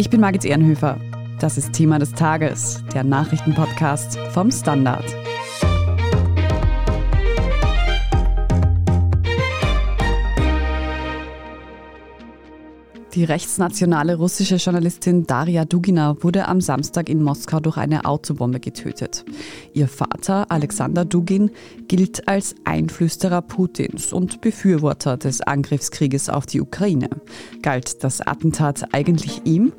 Ich bin Margit Ehrenhöfer. Das ist Thema des Tages, der Nachrichtenpodcast vom Standard. Die rechtsnationale russische Journalistin Daria Dugina wurde am Samstag in Moskau durch eine Autobombe getötet. Ihr Vater Alexander Dugin gilt als Einflüsterer Putins und Befürworter des Angriffskrieges auf die Ukraine. Galt das Attentat eigentlich ihm?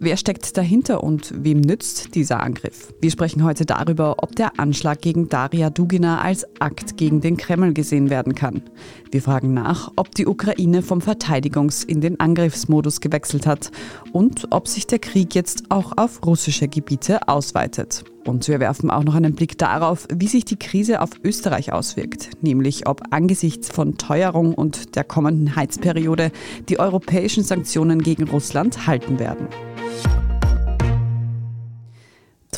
Wer steckt dahinter und wem nützt dieser Angriff? Wir sprechen heute darüber, ob der Anschlag gegen Daria Dugina als Akt gegen den Kreml gesehen werden kann. Wir fragen nach, ob die Ukraine vom Verteidigungs- in den Angriffsmodus gewechselt hat und ob sich der Krieg jetzt auch auf russische Gebiete ausweitet. Und wir werfen auch noch einen Blick darauf, wie sich die Krise auf Österreich auswirkt, nämlich ob angesichts von Teuerung und der kommenden Heizperiode die europäischen Sanktionen gegen Russland halten werden.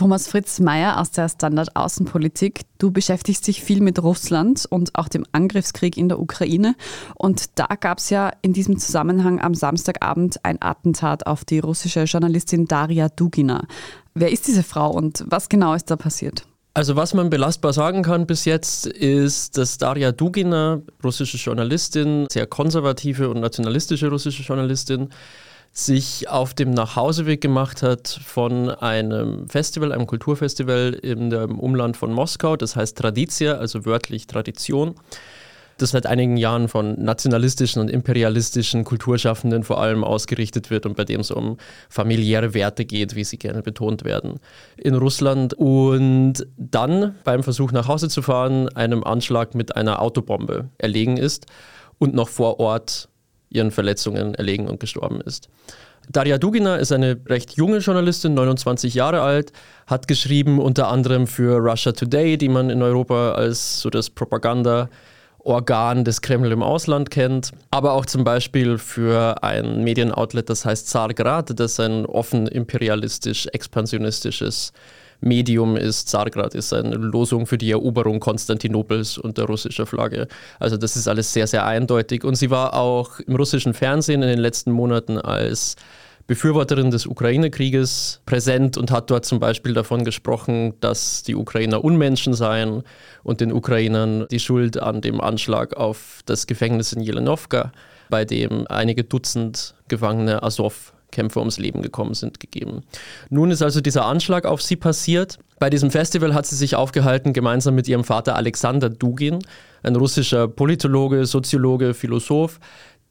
Thomas Fritz Meyer aus der Standard Außenpolitik. Du beschäftigst dich viel mit Russland und auch dem Angriffskrieg in der Ukraine. Und da gab es ja in diesem Zusammenhang am Samstagabend ein Attentat auf die russische Journalistin Daria Dugina. Wer ist diese Frau und was genau ist da passiert? Also was man belastbar sagen kann bis jetzt ist, dass Daria Dugina, russische Journalistin, sehr konservative und nationalistische russische Journalistin, sich auf dem Nachhauseweg gemacht hat von einem Festival, einem Kulturfestival im Umland von Moskau, das heißt Traditia, also wörtlich Tradition, das seit einigen Jahren von nationalistischen und imperialistischen Kulturschaffenden vor allem ausgerichtet wird und bei dem es um familiäre Werte geht, wie sie gerne betont werden in Russland. Und dann beim Versuch nach Hause zu fahren, einem Anschlag mit einer Autobombe erlegen ist und noch vor Ort ihren Verletzungen erlegen und gestorben ist. Daria Dugina ist eine recht junge Journalistin, 29 Jahre alt, hat geschrieben unter anderem für Russia Today, die man in Europa als so das Propaganda-Organ des Kreml im Ausland kennt, aber auch zum Beispiel für ein Medienoutlet, das heißt Zargrad, das ein offen imperialistisch, expansionistisches Medium ist. Zargrad ist eine Losung für die Eroberung Konstantinopels unter russischer Flagge. Also das ist alles sehr, sehr eindeutig. Und sie war auch im russischen Fernsehen in den letzten Monaten als Befürworterin des Ukraine-Krieges präsent und hat dort zum Beispiel davon gesprochen, dass die Ukrainer Unmenschen seien und den Ukrainern die Schuld an dem Anschlag auf das Gefängnis in Jelenovka, bei dem einige Dutzend Gefangene Azov Kämpfer ums Leben gekommen sind, gegeben. Nun ist also dieser Anschlag auf sie passiert. Bei diesem Festival hat sie sich aufgehalten, gemeinsam mit ihrem Vater Alexander Dugin, ein russischer Politologe, Soziologe, Philosoph,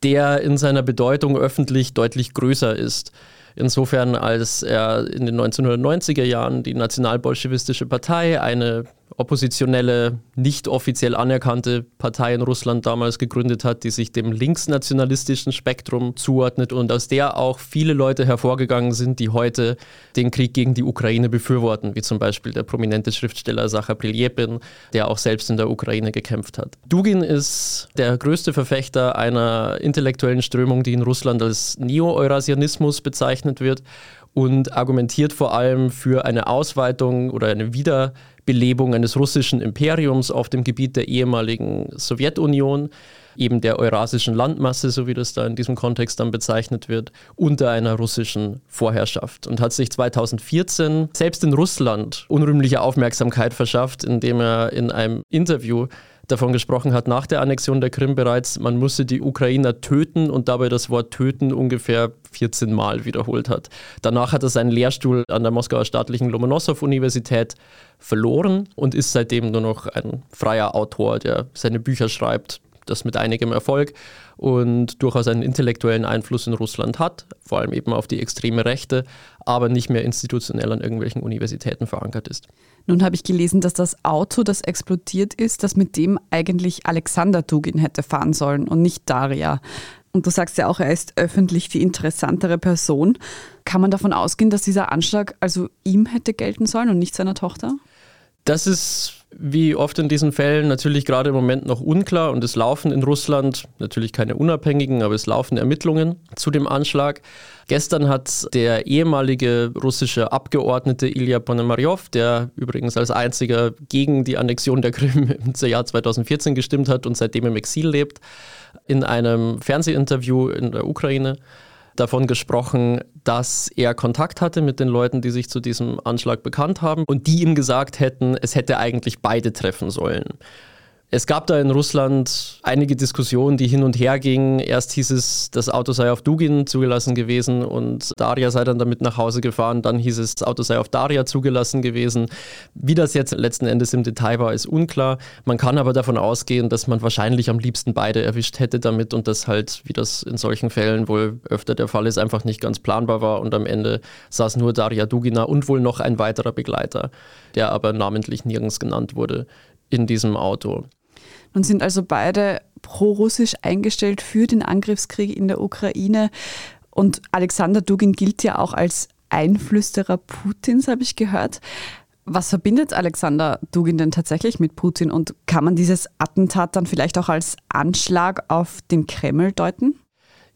der in seiner Bedeutung öffentlich deutlich größer ist. Insofern, als er in den 1990er Jahren die nationalbolschewistische Partei, eine oppositionelle, nicht offiziell anerkannte Partei in Russland damals gegründet hat, die sich dem linksnationalistischen Spektrum zuordnet und aus der auch viele Leute hervorgegangen sind, die heute den Krieg gegen die Ukraine befürworten, wie zum Beispiel der prominente Schriftsteller Sacha Priljepin, der auch selbst in der Ukraine gekämpft hat. Dugin ist der größte Verfechter einer intellektuellen Strömung, die in Russland als Neo-Eurasianismus bezeichnet wird und argumentiert vor allem für eine Ausweitung oder eine Wiederbelebung eines russischen Imperiums auf dem Gebiet der ehemaligen Sowjetunion, eben der eurasischen Landmasse, so wie das da in diesem Kontext dann bezeichnet wird, unter einer russischen Vorherrschaft. Und hat sich 2014 selbst in Russland unrühmliche Aufmerksamkeit verschafft, indem er in einem Interview davon gesprochen hat, nach der Annexion der Krim bereits, man müsse die Ukrainer töten und dabei das Wort töten ungefähr 14 Mal wiederholt hat. Danach hat er seinen Lehrstuhl an der Moskauer staatlichen Lomonossow-Universität verloren und ist seitdem nur noch ein freier Autor, der seine Bücher schreibt, das mit einigem Erfolg und durchaus einen intellektuellen Einfluss in Russland hat, vor allem eben auf die extreme Rechte, aber nicht mehr institutionell an irgendwelchen Universitäten verankert ist. Nun habe ich gelesen, dass das Auto, das explodiert ist, das mit dem eigentlich Alexander Dugin hätte fahren sollen und nicht Daria. Und du sagst ja auch, er ist öffentlich die interessantere Person. Kann man davon ausgehen, dass dieser Anschlag also ihm hätte gelten sollen und nicht seiner Tochter? Das ist wie oft in diesen Fällen natürlich gerade im Moment noch unklar und es laufen in Russland natürlich keine unabhängigen, aber es laufen Ermittlungen zu dem Anschlag. Gestern hat der ehemalige russische Abgeordnete Ilya Ponomaryov, der übrigens als einziger gegen die Annexion der Krim im Jahr 2014 gestimmt hat und seitdem im Exil lebt, in einem Fernsehinterview in der Ukraine davon gesprochen, dass er Kontakt hatte mit den Leuten, die sich zu diesem Anschlag bekannt haben und die ihm gesagt hätten, es hätte eigentlich beide treffen sollen. Es gab da in Russland einige Diskussionen, die hin und her gingen. Erst hieß es, das Auto sei auf Dugin zugelassen gewesen und Daria sei dann damit nach Hause gefahren. Dann hieß es, das Auto sei auf Daria zugelassen gewesen. Wie das jetzt letzten Endes im Detail war, ist unklar. Man kann aber davon ausgehen, dass man wahrscheinlich am liebsten beide erwischt hätte damit und das halt, wie das in solchen Fällen wohl öfter der Fall ist, einfach nicht ganz planbar war und am Ende saß nur Daria Dugina und wohl noch ein weiterer Begleiter, der aber namentlich nirgends genannt wurde in diesem Auto. Nun sind also beide pro-russisch eingestellt für den Angriffskrieg in der Ukraine. Und Alexander Dugin gilt ja auch als Einflüsterer Putins, habe ich gehört. Was verbindet Alexander Dugin denn tatsächlich mit Putin und kann man dieses Attentat dann vielleicht auch als Anschlag auf den Kreml deuten?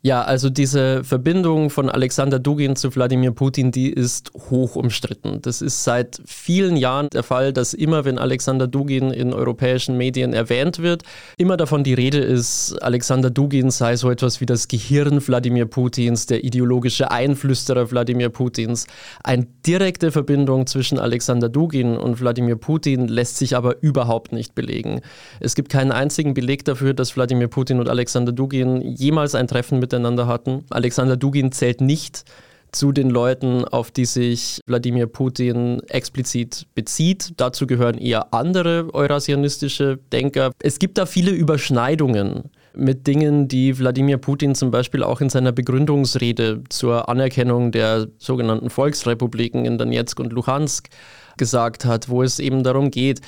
Ja, also diese Verbindung von Alexander Dugin zu Wladimir Putin, die ist hoch umstritten. Das ist seit vielen Jahren der Fall, dass immer, wenn Alexander Dugin in europäischen Medien erwähnt wird, immer davon die Rede ist, Alexander Dugin sei so etwas wie das Gehirn Wladimir Putins, der ideologische Einflüsterer Wladimir Putins. Eine direkte Verbindung zwischen Alexander Dugin und Wladimir Putin lässt sich aber überhaupt nicht belegen. Es gibt keinen einzigen Beleg dafür, dass Wladimir Putin und Alexander Dugin jemals ein Treffen mit miteinander hatten. Alexander Dugin zählt nicht zu den Leuten, auf die sich Wladimir Putin explizit bezieht. Dazu gehören eher andere eurasianistische Denker. Es gibt da viele Überschneidungen mit Dingen, die Wladimir Putin zum Beispiel auch in seiner Begründungsrede zur Anerkennung der sogenannten Volksrepubliken in Donetsk und Luhansk gesagt hat, wo es eben darum geht,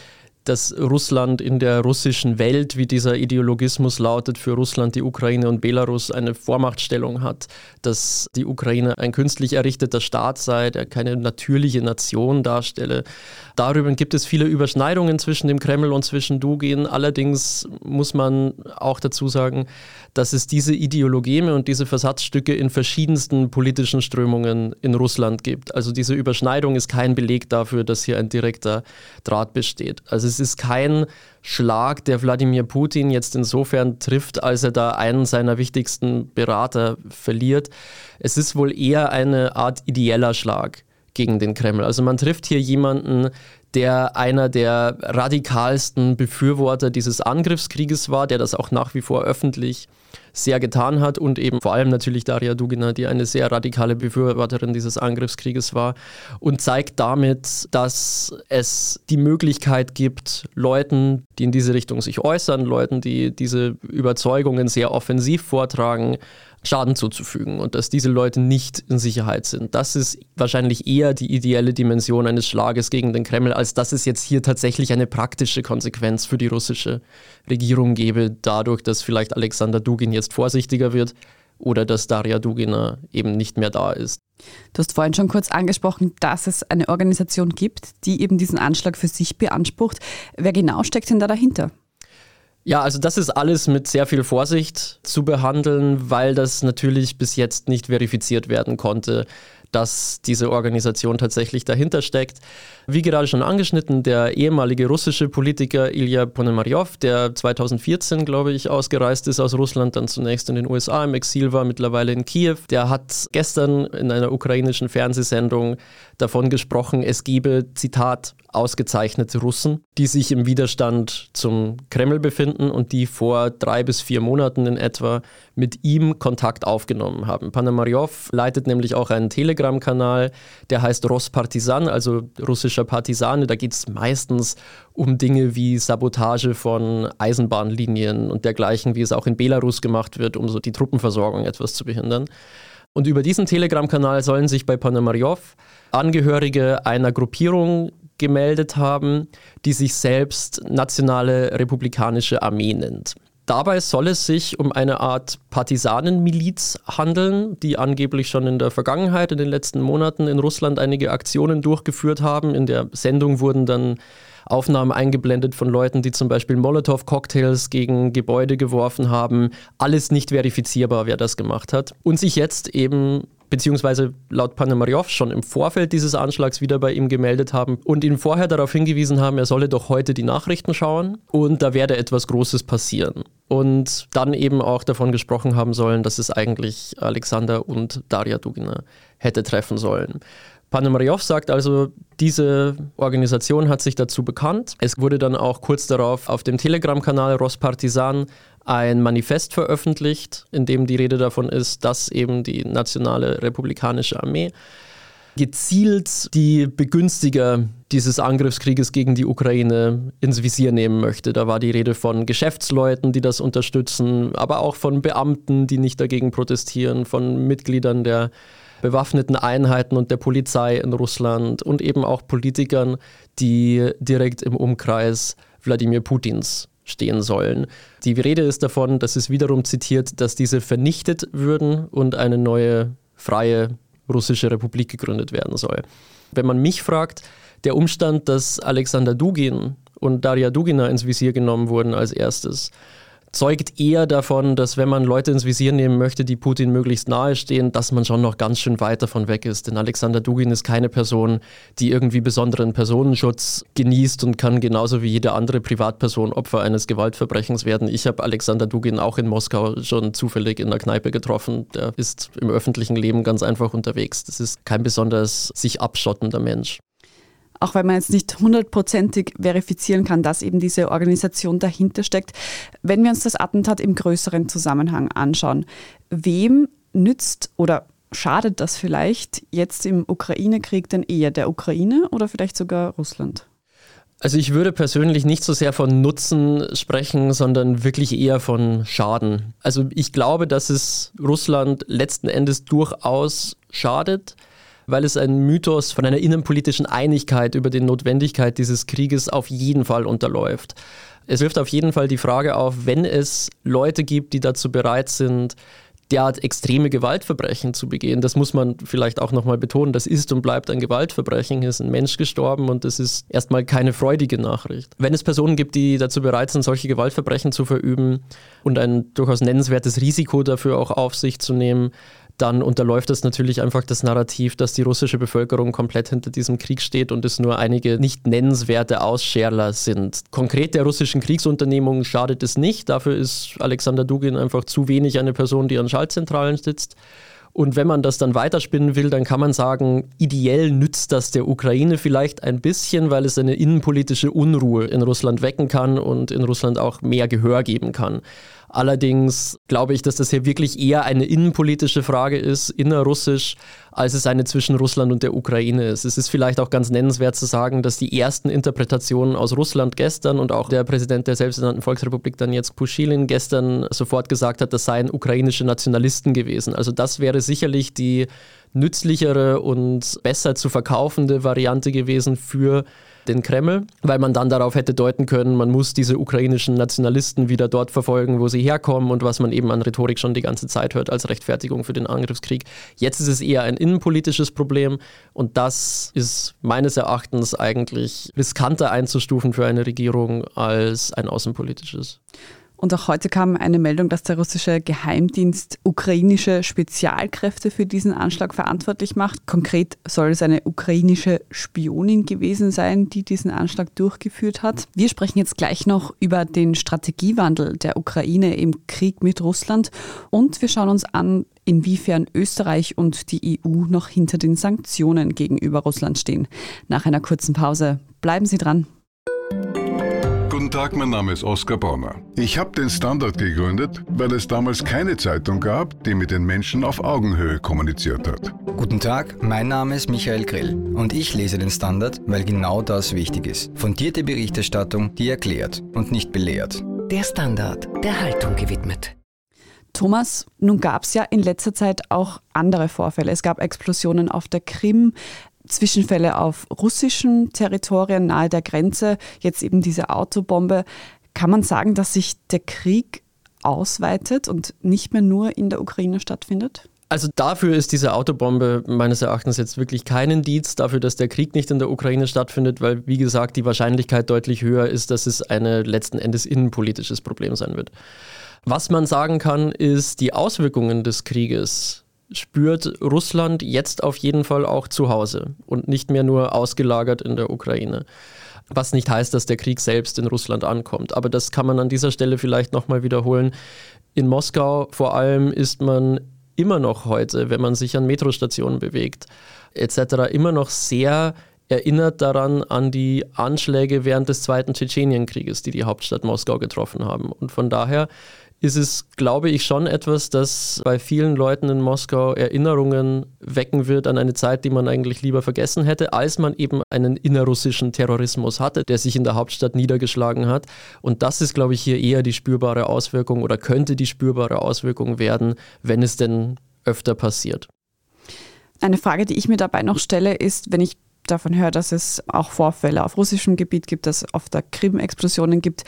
dass Russland in der russischen Welt, wie dieser Ideologismus lautet, für Russland, die Ukraine und Belarus eine Vormachtstellung hat, dass die Ukraine ein künstlich errichteter Staat sei, der keine natürliche Nation darstelle. Darüber gibt es viele Überschneidungen zwischen dem Kreml und zwischen Dugin. Allerdings muss man auch dazu sagen, dass es diese Ideologeme und diese Versatzstücke in verschiedensten politischen Strömungen in Russland gibt. Also diese Überschneidung ist kein Beleg dafür, dass hier ein direkter Draht besteht. Also es ist kein Schlag, der Wladimir Putin jetzt insofern trifft, als er da einen seiner wichtigsten Berater verliert. Es ist wohl eher eine Art ideeller Schlag gegen den Kreml. Also man trifft hier jemanden, der einer der radikalsten Befürworter dieses Angriffskrieges war, der das auch nach wie vor öffentlich sehr getan hat und eben vor allem natürlich Daria Dugina, die eine sehr radikale Befürworterin dieses Angriffskrieges war und zeigt damit, dass es die Möglichkeit gibt, Leuten, die in diese Richtung sich äußern, Leuten, die diese Überzeugungen sehr offensiv vortragen, Schaden zuzufügen und dass diese Leute nicht in Sicherheit sind. Das ist wahrscheinlich eher die ideelle Dimension eines Schlages gegen den Kreml, als dass es jetzt hier tatsächlich eine praktische Konsequenz für die russische Regierung gäbe, dadurch, dass vielleicht Alexander Dugin jetzt vorsichtiger wird oder dass Daria Dugina eben nicht mehr da ist. Du hast vorhin schon kurz angesprochen, dass es eine Organisation gibt, die eben diesen Anschlag für sich beansprucht. Wer genau steckt denn da dahinter? Ja, also das ist alles mit sehr viel Vorsicht zu behandeln, weil das natürlich bis jetzt nicht verifiziert werden konnte, dass diese Organisation tatsächlich dahinter steckt. Wie gerade schon angeschnitten, der ehemalige russische Politiker Ilya Ponomaryov, der 2014, glaube ich, ausgereist ist aus Russland, dann zunächst in den USA im Exil war, mittlerweile in Kiew, der hat gestern in einer ukrainischen Fernsehsendung davon gesprochen, es gebe, Zitat, ausgezeichnete Russen, die sich im Widerstand zum Kreml befinden und die vor drei bis vier Monaten in etwa mit ihm Kontakt aufgenommen haben. Panamaryov leitet nämlich auch einen Telegram-Kanal, der heißt Rospartisan, also russischer Partisane. Da geht es meistens um Dinge wie Sabotage von Eisenbahnlinien und dergleichen, wie es auch in Belarus gemacht wird, um so die Truppenversorgung etwas zu behindern. Und über diesen Telegram-Kanal sollen sich bei Panamaryov Angehörige einer Gruppierung gemeldet haben, die sich selbst Nationale Republikanische Armee nennt. Dabei soll es sich um eine Art Partisanenmiliz handeln, die angeblich schon in der Vergangenheit, in den letzten Monaten in Russland einige Aktionen durchgeführt haben. In der Sendung wurden dann Aufnahmen eingeblendet von Leuten, die zum Beispiel Molotow-Cocktails gegen Gebäude geworfen haben. Alles nicht verifizierbar, wer das gemacht hat. Und sich jetzt eben beziehungsweise laut Panamaryov schon im Vorfeld dieses Anschlags wieder bei ihm gemeldet haben und ihn vorher darauf hingewiesen haben, er solle doch heute die Nachrichten schauen und da werde etwas Großes passieren. und dann eben auch davon gesprochen haben sollen, dass es eigentlich Alexander und Daria Dugina hätte treffen sollen. Panomariov sagt also, diese Organisation hat sich dazu bekannt. Es wurde dann auch kurz darauf auf dem Telegram-Kanal Rospartisan ein Manifest veröffentlicht, in dem die Rede davon ist, dass eben die Nationale Republikanische Armee gezielt die Begünstiger dieses Angriffskrieges gegen die Ukraine ins Visier nehmen möchte. Da war die Rede von Geschäftsleuten, die das unterstützen, aber auch von Beamten, die nicht dagegen protestieren, von Mitgliedern der bewaffneten Einheiten und der Polizei in Russland und eben auch Politikern, die direkt im Umkreis Wladimir Putins stehen sollen. Die Rede ist davon, dass es wiederum zitiert, dass diese vernichtet würden und eine neue freie russische Republik gegründet werden soll. Wenn man mich fragt, der Umstand, dass Alexander Dugin und Daria Dugina ins Visier genommen wurden als erstes, zeugt eher davon, dass wenn man Leute ins Visier nehmen möchte, die Putin möglichst nahe stehen, dass man schon noch ganz schön weit davon weg ist. Denn Alexander Dugin ist keine Person, die irgendwie besonderen Personenschutz genießt und kann genauso wie jede andere Privatperson Opfer eines Gewaltverbrechens werden. Ich habe Alexander Dugin auch in Moskau schon zufällig in der Kneipe getroffen. Der ist im öffentlichen Leben ganz einfach unterwegs. Das ist kein besonders sich abschottender Mensch auch wenn man jetzt nicht hundertprozentig verifizieren kann, dass eben diese Organisation dahinter steckt. Wenn wir uns das Attentat im größeren Zusammenhang anschauen, wem nützt oder schadet das vielleicht jetzt im Ukraine-Krieg denn eher der Ukraine oder vielleicht sogar Russland? Also ich würde persönlich nicht so sehr von Nutzen sprechen, sondern wirklich eher von Schaden. Also ich glaube, dass es Russland letzten Endes durchaus schadet, weil es einen Mythos von einer innenpolitischen Einigkeit über die Notwendigkeit dieses Krieges auf jeden Fall unterläuft. Es wirft auf jeden Fall die Frage auf, wenn es Leute gibt, die dazu bereit sind, derart extreme Gewaltverbrechen zu begehen. Das muss man vielleicht auch nochmal betonen. Das ist und bleibt ein Gewaltverbrechen. Hier ist ein Mensch gestorben und das ist erstmal keine freudige Nachricht. Wenn es Personen gibt, die dazu bereit sind, solche Gewaltverbrechen zu verüben und ein durchaus nennenswertes Risiko dafür auch auf sich zu nehmen, dann unterläuft das natürlich einfach das Narrativ, dass die russische Bevölkerung komplett hinter diesem Krieg steht und es nur einige nicht nennenswerte Ausscherler sind. Konkret der russischen Kriegsunternehmung schadet es nicht. Dafür ist Alexander Dugin einfach zu wenig eine Person, die an Schaltzentralen sitzt. Und wenn man das dann weiterspinnen will, dann kann man sagen, ideell nützt das der Ukraine vielleicht ein bisschen, weil es eine innenpolitische Unruhe in Russland wecken kann und in Russland auch mehr Gehör geben kann. Allerdings glaube ich, dass das hier wirklich eher eine innenpolitische Frage ist, innerrussisch, als es eine zwischen Russland und der Ukraine ist. Es ist vielleicht auch ganz nennenswert zu sagen, dass die ersten Interpretationen aus Russland gestern und auch der Präsident der selbsternannten Volksrepublik dann jetzt Pushilin gestern sofort gesagt hat, das seien ukrainische Nationalisten gewesen. Also das wäre sicherlich die nützlichere und besser zu verkaufende Variante gewesen für den Kreml, weil man dann darauf hätte deuten können, man muss diese ukrainischen Nationalisten wieder dort verfolgen, wo sie herkommen und was man eben an Rhetorik schon die ganze Zeit hört als Rechtfertigung für den Angriffskrieg. Jetzt ist es eher ein innenpolitisches Problem und das ist meines Erachtens eigentlich riskanter einzustufen für eine Regierung als ein außenpolitisches. Und auch heute kam eine Meldung, dass der russische Geheimdienst ukrainische Spezialkräfte für diesen Anschlag verantwortlich macht. Konkret soll es eine ukrainische Spionin gewesen sein, die diesen Anschlag durchgeführt hat. Wir sprechen jetzt gleich noch über den Strategiewandel der Ukraine im Krieg mit Russland und wir schauen uns an, inwiefern Österreich und die EU noch hinter den Sanktionen gegenüber Russland stehen. Nach einer kurzen Pause bleiben Sie dran. Guten Tag, mein Name ist Oskar Bonner. Ich habe den Standard gegründet, weil es damals keine Zeitung gab, die mit den Menschen auf Augenhöhe kommuniziert hat. Guten Tag, mein Name ist Michael Grill und ich lese den Standard, weil genau das wichtig ist. Fundierte Berichterstattung, die erklärt und nicht belehrt. Der Standard, der Haltung gewidmet. Thomas, nun gab es ja in letzter Zeit auch andere Vorfälle. Es gab Explosionen auf der Krim, Zwischenfälle auf russischen Territorien nahe der Grenze, jetzt eben diese Autobombe. Kann man sagen, dass sich der Krieg ausweitet und nicht mehr nur in der Ukraine stattfindet? Also dafür ist diese Autobombe meines Erachtens jetzt wirklich kein Indiz dafür, dass der Krieg nicht in der Ukraine stattfindet, weil, wie gesagt, die Wahrscheinlichkeit deutlich höher ist, dass es ein letzten Endes innenpolitisches Problem sein wird. Was man sagen kann, ist, die Auswirkungen des Krieges spürt Russland jetzt auf jeden Fall auch zu Hause und nicht mehr nur ausgelagert in der Ukraine. Was nicht heißt, dass der Krieg selbst in Russland ankommt. Aber das kann man an dieser Stelle vielleicht nochmal wiederholen. In Moskau vor allem ist man immer noch heute, wenn man sich an Metrostationen bewegt, etc., immer noch sehr erinnert daran an die Anschläge während des Zweiten Tschetschenienkrieges, die die Hauptstadt Moskau getroffen haben. Und von daher ist es, glaube ich, schon etwas, das bei vielen Leuten in Moskau Erinnerungen wecken wird an eine Zeit, die man eigentlich lieber vergessen hätte, als man eben einen innerrussischen Terrorismus hatte, der sich in der Hauptstadt niedergeschlagen hat. Und das ist, glaube ich, hier eher die spürbare Auswirkung oder könnte die spürbare Auswirkung werden, wenn es denn öfter passiert. Eine Frage, die ich mir dabei noch stelle, ist, wenn ich davon höre, dass es auch Vorfälle auf russischem Gebiet gibt, dass es auf der Krim Explosionen gibt.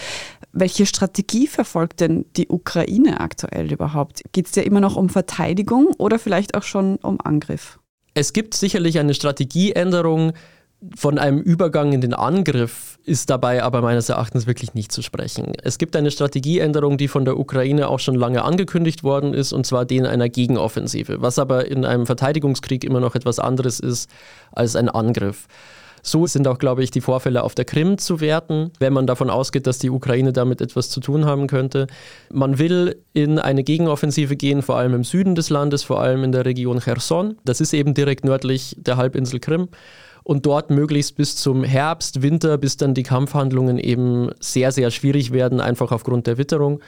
Welche Strategie verfolgt denn die Ukraine aktuell überhaupt? Geht es ja immer noch um Verteidigung oder vielleicht auch schon um Angriff? Es gibt sicherlich eine Strategieänderung, von einem Übergang in den Angriff ist dabei aber meines Erachtens wirklich nicht zu sprechen. Es gibt eine Strategieänderung, die von der Ukraine auch schon lange angekündigt worden ist, und zwar den einer Gegenoffensive, was aber in einem Verteidigungskrieg immer noch etwas anderes ist als ein Angriff. So sind auch, glaube ich, die Vorfälle auf der Krim zu werten, wenn man davon ausgeht, dass die Ukraine damit etwas zu tun haben könnte. Man will in eine Gegenoffensive gehen, vor allem im Süden des Landes, vor allem in der Region Cherson. Das ist eben direkt nördlich der Halbinsel Krim und dort möglichst bis zum Herbst, Winter, bis dann die Kampfhandlungen eben sehr, sehr schwierig werden, einfach aufgrund der Witterung,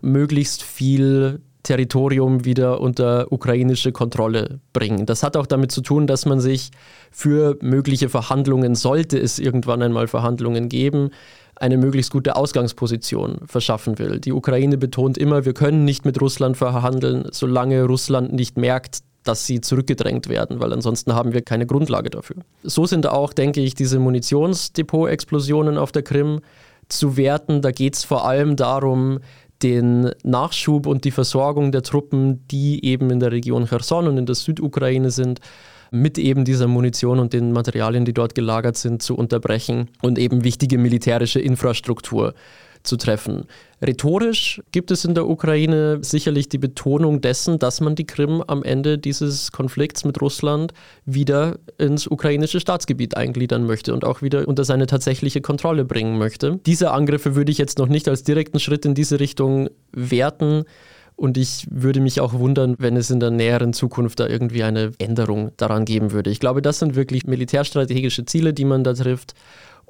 möglichst viel Territorium wieder unter ukrainische Kontrolle bringen. Das hat auch damit zu tun, dass man sich für mögliche Verhandlungen, sollte es irgendwann einmal Verhandlungen geben, eine möglichst gute Ausgangsposition verschaffen will. Die Ukraine betont immer, wir können nicht mit Russland verhandeln, solange Russland nicht merkt, dass sie zurückgedrängt werden, weil ansonsten haben wir keine Grundlage dafür. So sind auch, denke ich, diese Munitionsdepot-Explosionen auf der Krim zu werten. Da geht es vor allem darum, den Nachschub und die Versorgung der Truppen, die eben in der Region Cherson und in der Südukraine sind, mit eben dieser Munition und den Materialien, die dort gelagert sind, zu unterbrechen und eben wichtige militärische Infrastruktur zu treffen. Rhetorisch gibt es in der Ukraine sicherlich die Betonung dessen, dass man die Krim am Ende dieses Konflikts mit Russland wieder ins ukrainische Staatsgebiet eingliedern möchte und auch wieder unter seine tatsächliche Kontrolle bringen möchte. Diese Angriffe würde ich jetzt noch nicht als direkten Schritt in diese Richtung werten. Und ich würde mich auch wundern, wenn es in der näheren Zukunft da irgendwie eine Änderung daran geben würde. Ich glaube, das sind wirklich militärstrategische Ziele, die man da trifft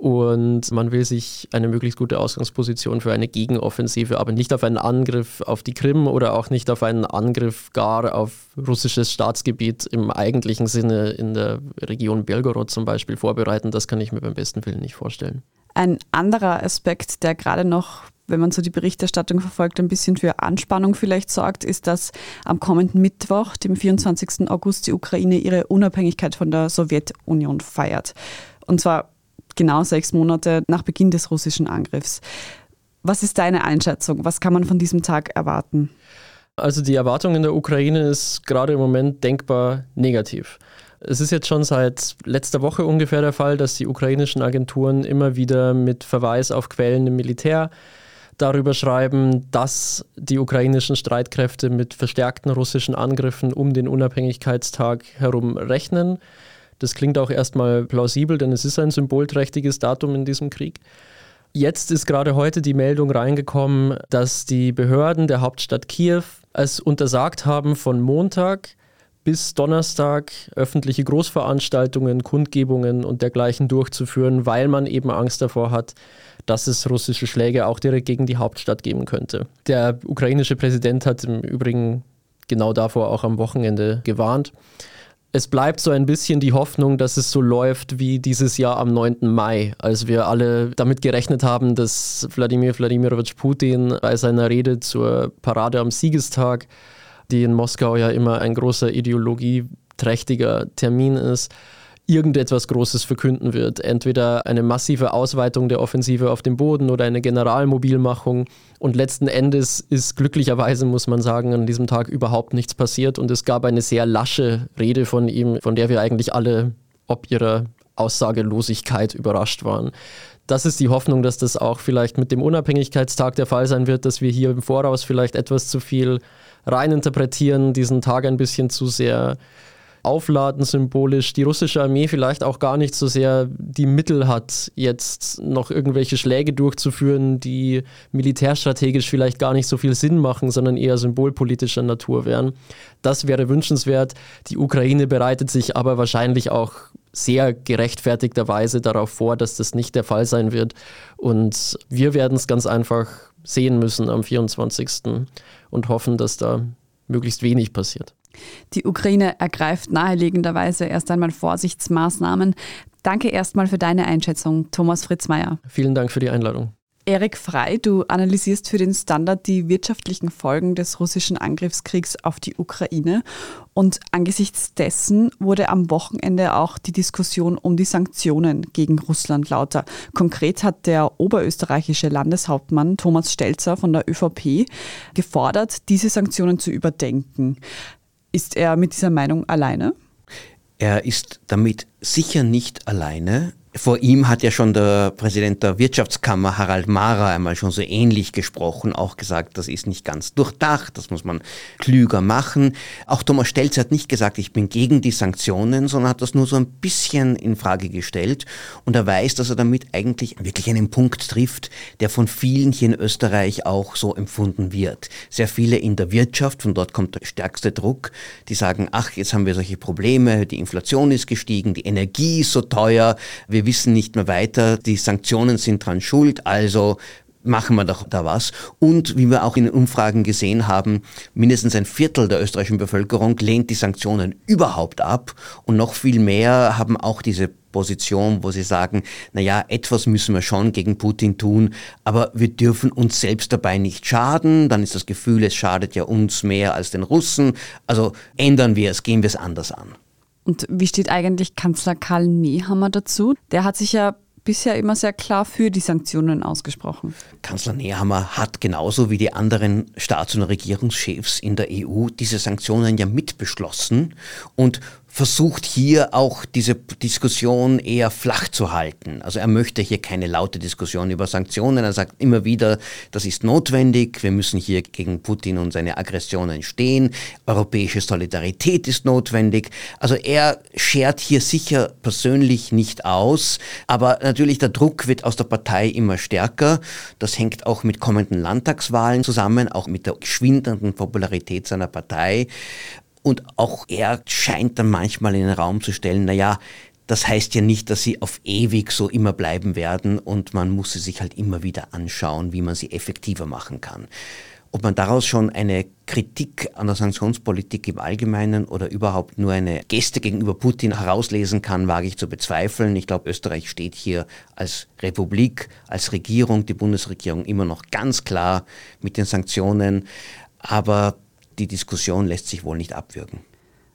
und man will sich eine möglichst gute Ausgangsposition für eine Gegenoffensive, aber nicht auf einen Angriff auf die Krim oder auch nicht auf einen Angriff gar auf russisches Staatsgebiet im eigentlichen Sinne in der Region Belgorod zum Beispiel vorbereiten. Das kann ich mir beim besten Willen nicht vorstellen. Ein anderer Aspekt, der gerade noch wenn man so die Berichterstattung verfolgt, ein bisschen für Anspannung vielleicht sorgt, ist, dass am kommenden Mittwoch, dem 24. August, die Ukraine ihre Unabhängigkeit von der Sowjetunion feiert. Und zwar genau sechs Monate nach Beginn des russischen Angriffs. Was ist deine Einschätzung? Was kann man von diesem Tag erwarten? Also die Erwartung in der Ukraine ist gerade im Moment denkbar negativ. Es ist jetzt schon seit letzter Woche ungefähr der Fall, dass die ukrainischen Agenturen immer wieder mit Verweis auf Quellen im Militär darüber schreiben, dass die ukrainischen Streitkräfte mit verstärkten russischen Angriffen um den Unabhängigkeitstag herum rechnen. Das klingt auch erstmal plausibel, denn es ist ein symbolträchtiges Datum in diesem Krieg. Jetzt ist gerade heute die Meldung reingekommen, dass die Behörden der Hauptstadt Kiew es untersagt haben, von Montag bis Donnerstag öffentliche Großveranstaltungen, Kundgebungen und dergleichen durchzuführen, weil man eben Angst davor hat, dass es russische Schläge auch direkt gegen die Hauptstadt geben könnte. Der ukrainische Präsident hat im Übrigen genau davor auch am Wochenende gewarnt es bleibt so ein bisschen die Hoffnung, dass es so läuft wie dieses Jahr am 9. Mai, als wir alle damit gerechnet haben, dass Wladimir Wladimirovich Putin bei seiner Rede zur Parade am Siegestag, die in Moskau ja immer ein großer ideologieträchtiger Termin ist, irgendetwas Großes verkünden wird. Entweder eine massive Ausweitung der Offensive auf dem Boden oder eine Generalmobilmachung. Und letzten Endes ist glücklicherweise, muss man sagen, an diesem Tag überhaupt nichts passiert. Und es gab eine sehr lasche Rede von ihm, von der wir eigentlich alle ob ihrer Aussagelosigkeit überrascht waren. Das ist die Hoffnung, dass das auch vielleicht mit dem Unabhängigkeitstag der Fall sein wird, dass wir hier im Voraus vielleicht etwas zu viel reininterpretieren, diesen Tag ein bisschen zu sehr aufladen symbolisch, die russische Armee vielleicht auch gar nicht so sehr die Mittel hat, jetzt noch irgendwelche Schläge durchzuführen, die militärstrategisch vielleicht gar nicht so viel Sinn machen, sondern eher symbolpolitischer Natur wären. Das wäre wünschenswert. Die Ukraine bereitet sich aber wahrscheinlich auch sehr gerechtfertigterweise darauf vor, dass das nicht der Fall sein wird. Und wir werden es ganz einfach sehen müssen am 24. und hoffen, dass da möglichst wenig passiert. Die Ukraine ergreift naheliegenderweise erst einmal Vorsichtsmaßnahmen. Danke erstmal für deine Einschätzung, Thomas Fritzmeier. Vielen Dank für die Einladung. Erik Frei, du analysierst für den Standard die wirtschaftlichen Folgen des russischen Angriffskriegs auf die Ukraine. Und angesichts dessen wurde am Wochenende auch die Diskussion um die Sanktionen gegen Russland lauter. Konkret hat der oberösterreichische Landeshauptmann Thomas Stelzer von der ÖVP gefordert, diese Sanktionen zu überdenken. Ist er mit dieser Meinung alleine? Er ist damit sicher nicht alleine. Vor ihm hat ja schon der Präsident der Wirtschaftskammer Harald Mara einmal schon so ähnlich gesprochen, auch gesagt, das ist nicht ganz durchdacht, das muss man klüger machen. Auch Thomas Stelz hat nicht gesagt, ich bin gegen die Sanktionen, sondern hat das nur so ein bisschen in Frage gestellt und er weiß, dass er damit eigentlich wirklich einen Punkt trifft, der von vielen hier in Österreich auch so empfunden wird. Sehr viele in der Wirtschaft, von dort kommt der stärkste Druck, die sagen, ach, jetzt haben wir solche Probleme, die Inflation ist gestiegen, die Energie ist so teuer, wir wir wissen nicht mehr weiter, die Sanktionen sind dran schuld, also machen wir doch da was. Und wie wir auch in den Umfragen gesehen haben, mindestens ein Viertel der österreichischen Bevölkerung lehnt die Sanktionen überhaupt ab und noch viel mehr haben auch diese Position, wo sie sagen, naja, etwas müssen wir schon gegen Putin tun, aber wir dürfen uns selbst dabei nicht schaden. Dann ist das Gefühl, es schadet ja uns mehr als den Russen. Also ändern wir es, gehen wir es anders an. Und wie steht eigentlich Kanzler Karl Nehammer dazu? Der hat sich ja bisher immer sehr klar für die Sanktionen ausgesprochen. Kanzler Nehammer hat genauso wie die anderen Staats- und Regierungschefs in der EU diese Sanktionen ja mitbeschlossen und versucht hier auch diese Diskussion eher flach zu halten. Also er möchte hier keine laute Diskussion über Sanktionen. Er sagt immer wieder, das ist notwendig. Wir müssen hier gegen Putin und seine Aggressionen stehen. Europäische Solidarität ist notwendig. Also er schert hier sicher persönlich nicht aus. Aber natürlich der Druck wird aus der Partei immer stärker. Das hängt auch mit kommenden Landtagswahlen zusammen, auch mit der schwindenden Popularität seiner Partei. Und auch er scheint dann manchmal in den Raum zu stellen, naja, das heißt ja nicht, dass sie auf ewig so immer bleiben werden und man muss sie sich halt immer wieder anschauen, wie man sie effektiver machen kann. Ob man daraus schon eine Kritik an der Sanktionspolitik im Allgemeinen oder überhaupt nur eine Geste gegenüber Putin herauslesen kann, wage ich zu bezweifeln. Ich glaube, Österreich steht hier als Republik, als Regierung, die Bundesregierung immer noch ganz klar mit den Sanktionen. Aber die Diskussion lässt sich wohl nicht abwürgen.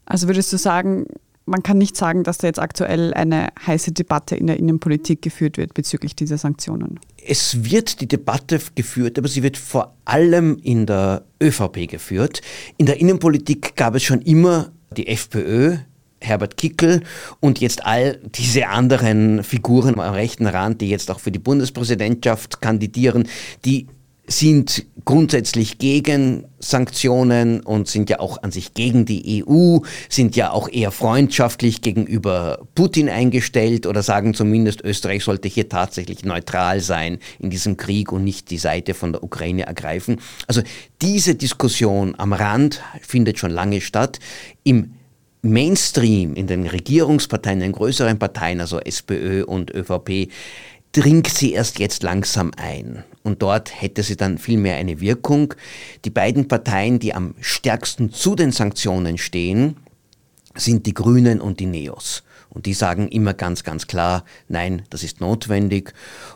Also würdest du sagen, man kann nicht sagen, dass da jetzt aktuell eine heiße Debatte in der Innenpolitik geführt wird bezüglich dieser Sanktionen? Es wird die Debatte geführt, aber sie wird vor allem in der ÖVP geführt. In der Innenpolitik gab es schon immer die FPÖ, Herbert Kickel und jetzt all diese anderen Figuren am rechten Rand, die jetzt auch für die Bundespräsidentschaft kandidieren, die sind grundsätzlich gegen Sanktionen und sind ja auch an sich gegen die EU, sind ja auch eher freundschaftlich gegenüber Putin eingestellt oder sagen zumindest, Österreich sollte hier tatsächlich neutral sein in diesem Krieg und nicht die Seite von der Ukraine ergreifen. Also diese Diskussion am Rand findet schon lange statt. Im Mainstream, in den Regierungsparteien, in den größeren Parteien, also SPÖ und ÖVP, dringt sie erst jetzt langsam ein. Und dort hätte sie dann viel mehr eine Wirkung. Die beiden Parteien, die am stärksten zu den Sanktionen stehen, sind die Grünen und die Neos. Und die sagen immer ganz, ganz klar, nein, das ist notwendig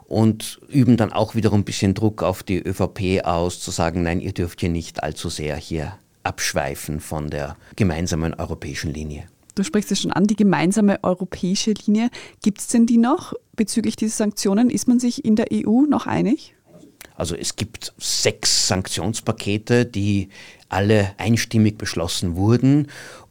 und üben dann auch wiederum ein bisschen Druck auf die ÖVP aus, zu sagen, nein, ihr dürft hier nicht allzu sehr hier abschweifen von der gemeinsamen europäischen Linie. Du sprichst es schon an, die gemeinsame europäische Linie. Gibt es denn die noch bezüglich dieser Sanktionen? Ist man sich in der EU noch einig? Also es gibt sechs Sanktionspakete, die alle einstimmig beschlossen wurden.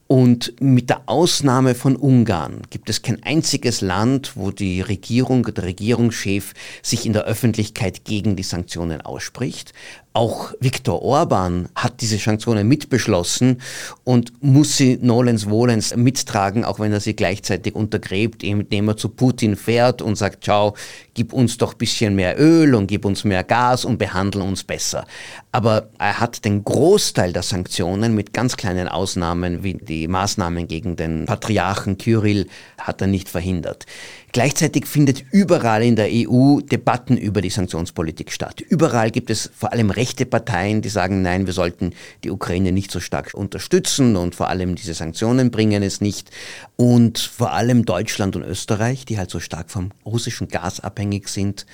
Und mit der Ausnahme von Ungarn gibt es kein einziges Land, wo die Regierung, der Regierungschef sich in der Öffentlichkeit gegen die Sanktionen ausspricht. Auch Viktor Orban hat diese Sanktionen mitbeschlossen und muss sie nolens volens mittragen, auch wenn er sie gleichzeitig untergräbt, indem er zu Putin fährt und sagt, ciao, gib uns doch bisschen mehr Öl und gib uns mehr Gas und behandle uns besser. Aber er hat den Großteil der Sanktionen mit ganz kleinen Ausnahmen wie die Maßnahmen gegen den Patriarchen Kyrill hat er nicht verhindert. Gleichzeitig findet überall in der EU Debatten über die Sanktionspolitik statt. Überall gibt es vor allem rechte Parteien, die sagen, nein, wir sollten die Ukraine nicht so stark unterstützen und vor allem diese Sanktionen bringen es nicht. Und vor allem Deutschland und Österreich, die halt so stark vom russischen Gas abhängig sind.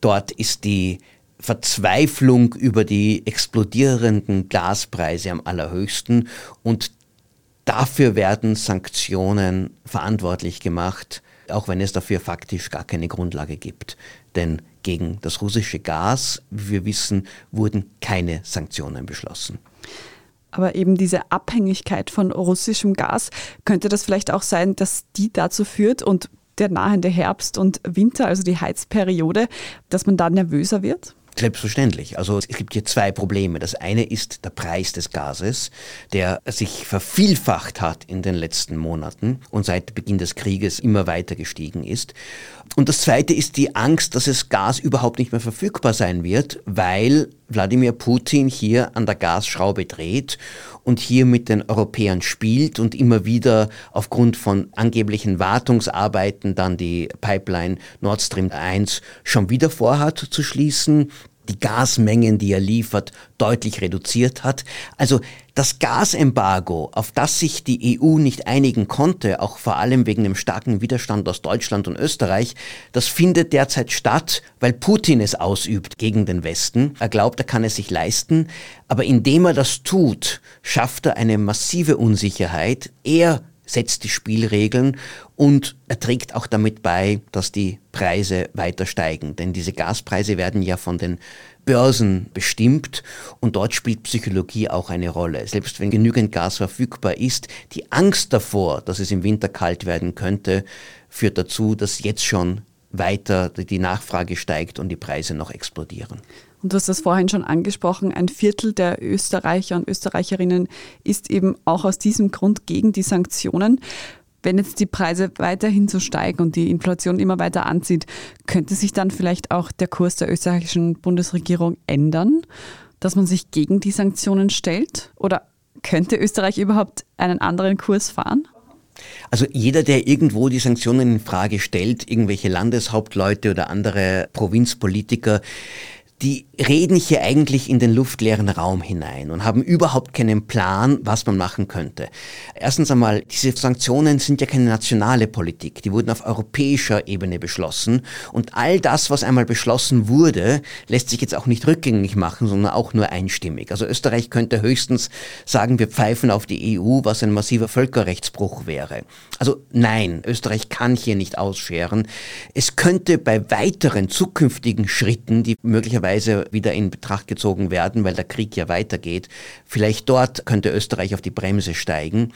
Dort ist die Verzweiflung über die explodierenden Gaspreise am allerhöchsten und dafür werden Sanktionen verantwortlich gemacht auch wenn es dafür faktisch gar keine Grundlage gibt. Denn gegen das russische Gas, wie wir wissen, wurden keine Sanktionen beschlossen. Aber eben diese Abhängigkeit von russischem Gas, könnte das vielleicht auch sein, dass die dazu führt und der nahende Herbst und Winter, also die Heizperiode, dass man da nervöser wird? Selbstverständlich. Also es gibt hier zwei Probleme. Das eine ist der Preis des Gases, der sich vervielfacht hat in den letzten Monaten und seit Beginn des Krieges immer weiter gestiegen ist. Und das zweite ist die Angst, dass das Gas überhaupt nicht mehr verfügbar sein wird, weil Wladimir Putin hier an der Gasschraube dreht und hier mit den Europäern spielt und immer wieder aufgrund von angeblichen Wartungsarbeiten dann die Pipeline Nord Stream 1 schon wieder vorhat zu schließen die Gasmengen, die er liefert, deutlich reduziert hat. Also das Gasembargo, auf das sich die EU nicht einigen konnte, auch vor allem wegen dem starken Widerstand aus Deutschland und Österreich, das findet derzeit statt, weil Putin es ausübt gegen den Westen. Er glaubt, er kann es sich leisten, aber indem er das tut, schafft er eine massive Unsicherheit. Er setzt die Spielregeln und er trägt auch damit bei, dass die Preise weiter steigen. Denn diese Gaspreise werden ja von den Börsen bestimmt und dort spielt Psychologie auch eine Rolle. Selbst wenn genügend Gas verfügbar ist, die Angst davor, dass es im Winter kalt werden könnte, führt dazu, dass jetzt schon weiter die Nachfrage steigt und die Preise noch explodieren. Und du hast das vorhin schon angesprochen, ein Viertel der Österreicher und Österreicherinnen ist eben auch aus diesem Grund gegen die Sanktionen. Wenn jetzt die Preise weiterhin so steigen und die Inflation immer weiter anzieht, könnte sich dann vielleicht auch der Kurs der österreichischen Bundesregierung ändern, dass man sich gegen die Sanktionen stellt? Oder könnte Österreich überhaupt einen anderen Kurs fahren? Also jeder, der irgendwo die Sanktionen in Frage stellt, irgendwelche Landeshauptleute oder andere Provinzpolitiker, die reden hier eigentlich in den luftleeren Raum hinein und haben überhaupt keinen Plan, was man machen könnte. Erstens einmal, diese Sanktionen sind ja keine nationale Politik, die wurden auf europäischer Ebene beschlossen und all das, was einmal beschlossen wurde, lässt sich jetzt auch nicht rückgängig machen, sondern auch nur einstimmig. Also Österreich könnte höchstens sagen, wir pfeifen auf die EU, was ein massiver Völkerrechtsbruch wäre. Also nein, Österreich kann hier nicht ausscheren. Es könnte bei weiteren zukünftigen Schritten, die möglicherweise Weise wieder in Betracht gezogen werden, weil der Krieg ja weitergeht. Vielleicht dort könnte Österreich auf die Bremse steigen.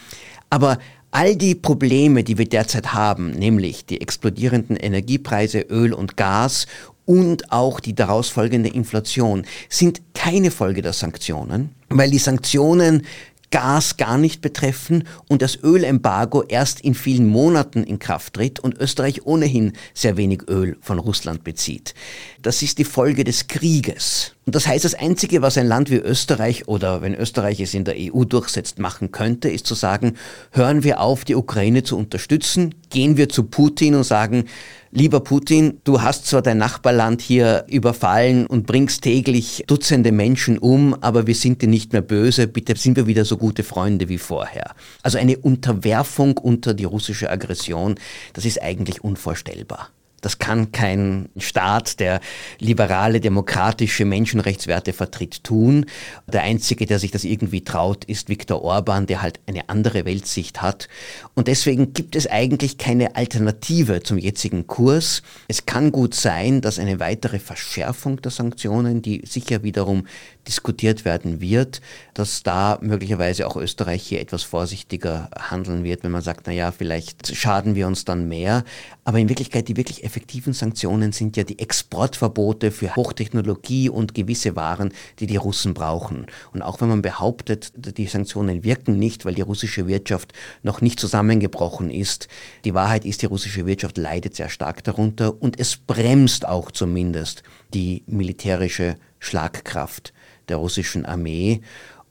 Aber all die Probleme, die wir derzeit haben, nämlich die explodierenden Energiepreise, Öl und Gas und auch die daraus folgende Inflation, sind keine Folge der Sanktionen, weil die Sanktionen Gas gar nicht betreffen und das Ölembargo erst in vielen Monaten in Kraft tritt und Österreich ohnehin sehr wenig Öl von Russland bezieht. Das ist die Folge des Krieges. Und das heißt, das Einzige, was ein Land wie Österreich oder wenn Österreich es in der EU durchsetzt, machen könnte, ist zu sagen, hören wir auf, die Ukraine zu unterstützen, gehen wir zu Putin und sagen, Lieber Putin, du hast zwar dein Nachbarland hier überfallen und bringst täglich Dutzende Menschen um, aber wir sind dir nicht mehr böse, bitte sind wir wieder so gute Freunde wie vorher. Also eine Unterwerfung unter die russische Aggression, das ist eigentlich unvorstellbar. Das kann kein Staat, der liberale, demokratische Menschenrechtswerte vertritt, tun. Der Einzige, der sich das irgendwie traut, ist Viktor Orban, der halt eine andere Weltsicht hat. Und deswegen gibt es eigentlich keine Alternative zum jetzigen Kurs. Es kann gut sein, dass eine weitere Verschärfung der Sanktionen, die sicher wiederum diskutiert werden wird, dass da möglicherweise auch Österreich hier etwas vorsichtiger handeln wird, wenn man sagt, na ja, vielleicht schaden wir uns dann mehr. Aber in Wirklichkeit die wirklich effektiven Sanktionen sind ja die Exportverbote für Hochtechnologie und gewisse Waren, die die Russen brauchen. Und auch wenn man behauptet, die Sanktionen wirken nicht, weil die russische Wirtschaft noch nicht zusammengebrochen ist, die Wahrheit ist, die russische Wirtschaft leidet sehr stark darunter und es bremst auch zumindest die militärische Schlagkraft der russischen Armee.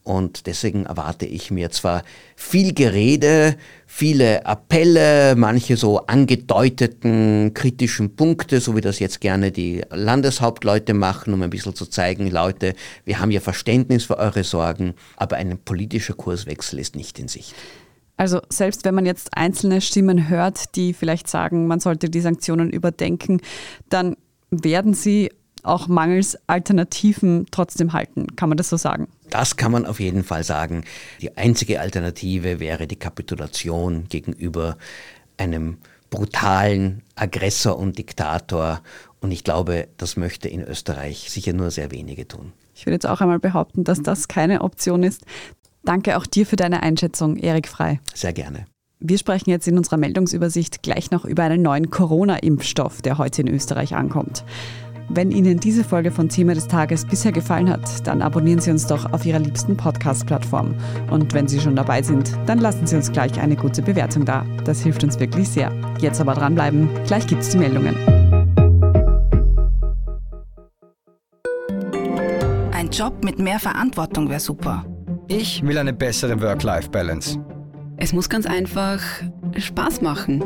Und deswegen erwarte ich mir zwar viel Gerede, viele Appelle, manche so angedeuteten kritischen Punkte, so wie das jetzt gerne die Landeshauptleute machen, um ein bisschen zu zeigen, Leute, wir haben ja Verständnis für eure Sorgen, aber ein politischer Kurswechsel ist nicht in Sicht. Also selbst wenn man jetzt einzelne Stimmen hört, die vielleicht sagen, man sollte die Sanktionen überdenken, dann werden sie auch mangels Alternativen trotzdem halten. Kann man das so sagen? Das kann man auf jeden Fall sagen. Die einzige Alternative wäre die Kapitulation gegenüber einem brutalen Aggressor und Diktator. Und ich glaube, das möchte in Österreich sicher nur sehr wenige tun. Ich würde jetzt auch einmal behaupten, dass das keine Option ist. Danke auch dir für deine Einschätzung, Erik Frei. Sehr gerne. Wir sprechen jetzt in unserer Meldungsübersicht gleich noch über einen neuen Corona-Impfstoff, der heute in Österreich ankommt. Wenn Ihnen diese Folge von Thema des Tages bisher gefallen hat, dann abonnieren Sie uns doch auf Ihrer liebsten Podcast-Plattform. Und wenn Sie schon dabei sind, dann lassen Sie uns gleich eine gute Bewertung da. Das hilft uns wirklich sehr. Jetzt aber dranbleiben, gleich gibt es die Meldungen. Ein Job mit mehr Verantwortung wäre super. Ich will eine bessere Work-Life-Balance. Es muss ganz einfach Spaß machen.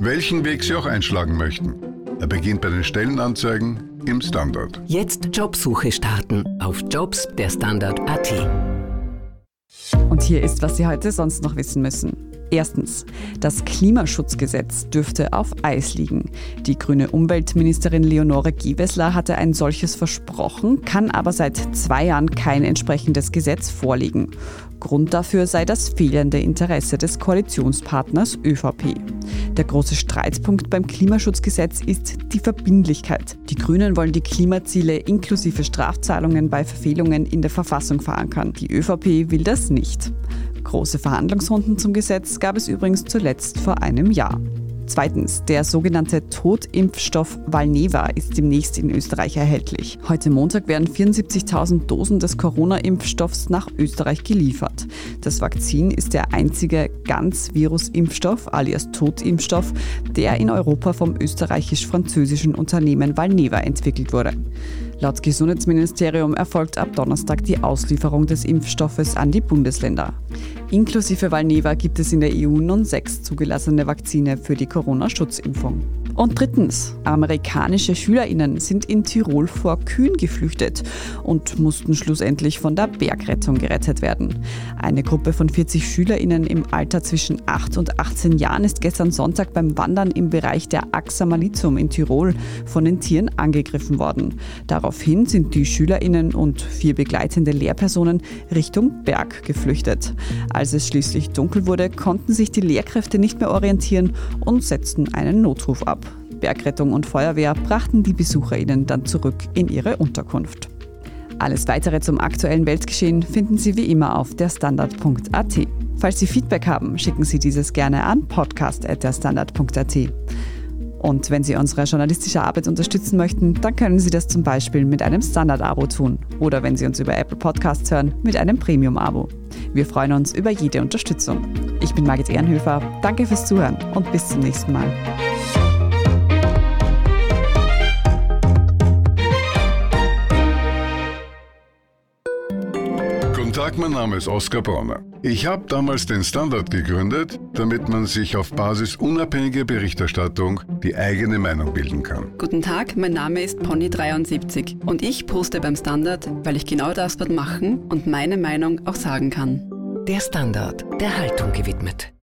Welchen Weg Sie auch einschlagen möchten. Er beginnt bei den Stellenanzeigen im Standard. Jetzt Jobsuche starten auf Jobs der Standard.at. Und hier ist, was Sie heute sonst noch wissen müssen. Erstens, das Klimaschutzgesetz dürfte auf Eis liegen. Die grüne Umweltministerin Leonore Gewessler hatte ein solches versprochen, kann aber seit zwei Jahren kein entsprechendes Gesetz vorlegen. Grund dafür sei das fehlende Interesse des Koalitionspartners ÖVP. Der große Streitpunkt beim Klimaschutzgesetz ist die Verbindlichkeit. Die Grünen wollen die Klimaziele inklusive Strafzahlungen bei Verfehlungen in der Verfassung verankern. Die ÖVP will das nicht. Große Verhandlungsrunden zum Gesetz gab es übrigens zuletzt vor einem Jahr. Zweitens, der sogenannte Totimpfstoff Valneva ist demnächst in Österreich erhältlich. Heute Montag werden 74.000 Dosen des Corona-Impfstoffs nach Österreich geliefert. Das Vakzin ist der einzige Ganz-Virus-Impfstoff alias Totimpfstoff, der in Europa vom österreichisch-französischen Unternehmen Valneva entwickelt wurde. Laut Gesundheitsministerium erfolgt ab Donnerstag die Auslieferung des Impfstoffes an die Bundesländer. Inklusive Valneva gibt es in der EU nun sechs zugelassene Vakzine für die Corona-Schutzimpfung. Und drittens, amerikanische Schülerinnen sind in Tirol vor Kühen geflüchtet und mussten schlussendlich von der Bergrettung gerettet werden. Eine Gruppe von 40 Schülerinnen im Alter zwischen 8 und 18 Jahren ist gestern Sonntag beim Wandern im Bereich der Axa Malizum in Tirol von den Tieren angegriffen worden. Daraufhin sind die Schülerinnen und vier begleitende Lehrpersonen Richtung Berg geflüchtet. Als es schließlich dunkel wurde, konnten sich die Lehrkräfte nicht mehr orientieren und setzten einen Notruf ab. Bergrettung und Feuerwehr brachten die BesucherInnen dann zurück in ihre Unterkunft. Alles weitere zum aktuellen Weltgeschehen finden Sie wie immer auf derstandard.at. Falls Sie Feedback haben, schicken Sie dieses gerne an podcast.derstandard.at. Und wenn Sie unsere journalistische Arbeit unterstützen möchten, dann können Sie das zum Beispiel mit einem Standard-Abo tun oder wenn Sie uns über Apple Podcasts hören, mit einem Premium-Abo. Wir freuen uns über jede Unterstützung. Ich bin Margit Ehrenhöfer, danke fürs Zuhören und bis zum nächsten Mal. Tag, mein Name ist Oskar Bronner. Ich habe damals den Standard gegründet, damit man sich auf Basis unabhängiger Berichterstattung die eigene Meinung bilden kann. Guten Tag, mein Name ist Pony73 und ich poste beim Standard, weil ich genau das dort machen und meine Meinung auch sagen kann. Der Standard, der Haltung gewidmet.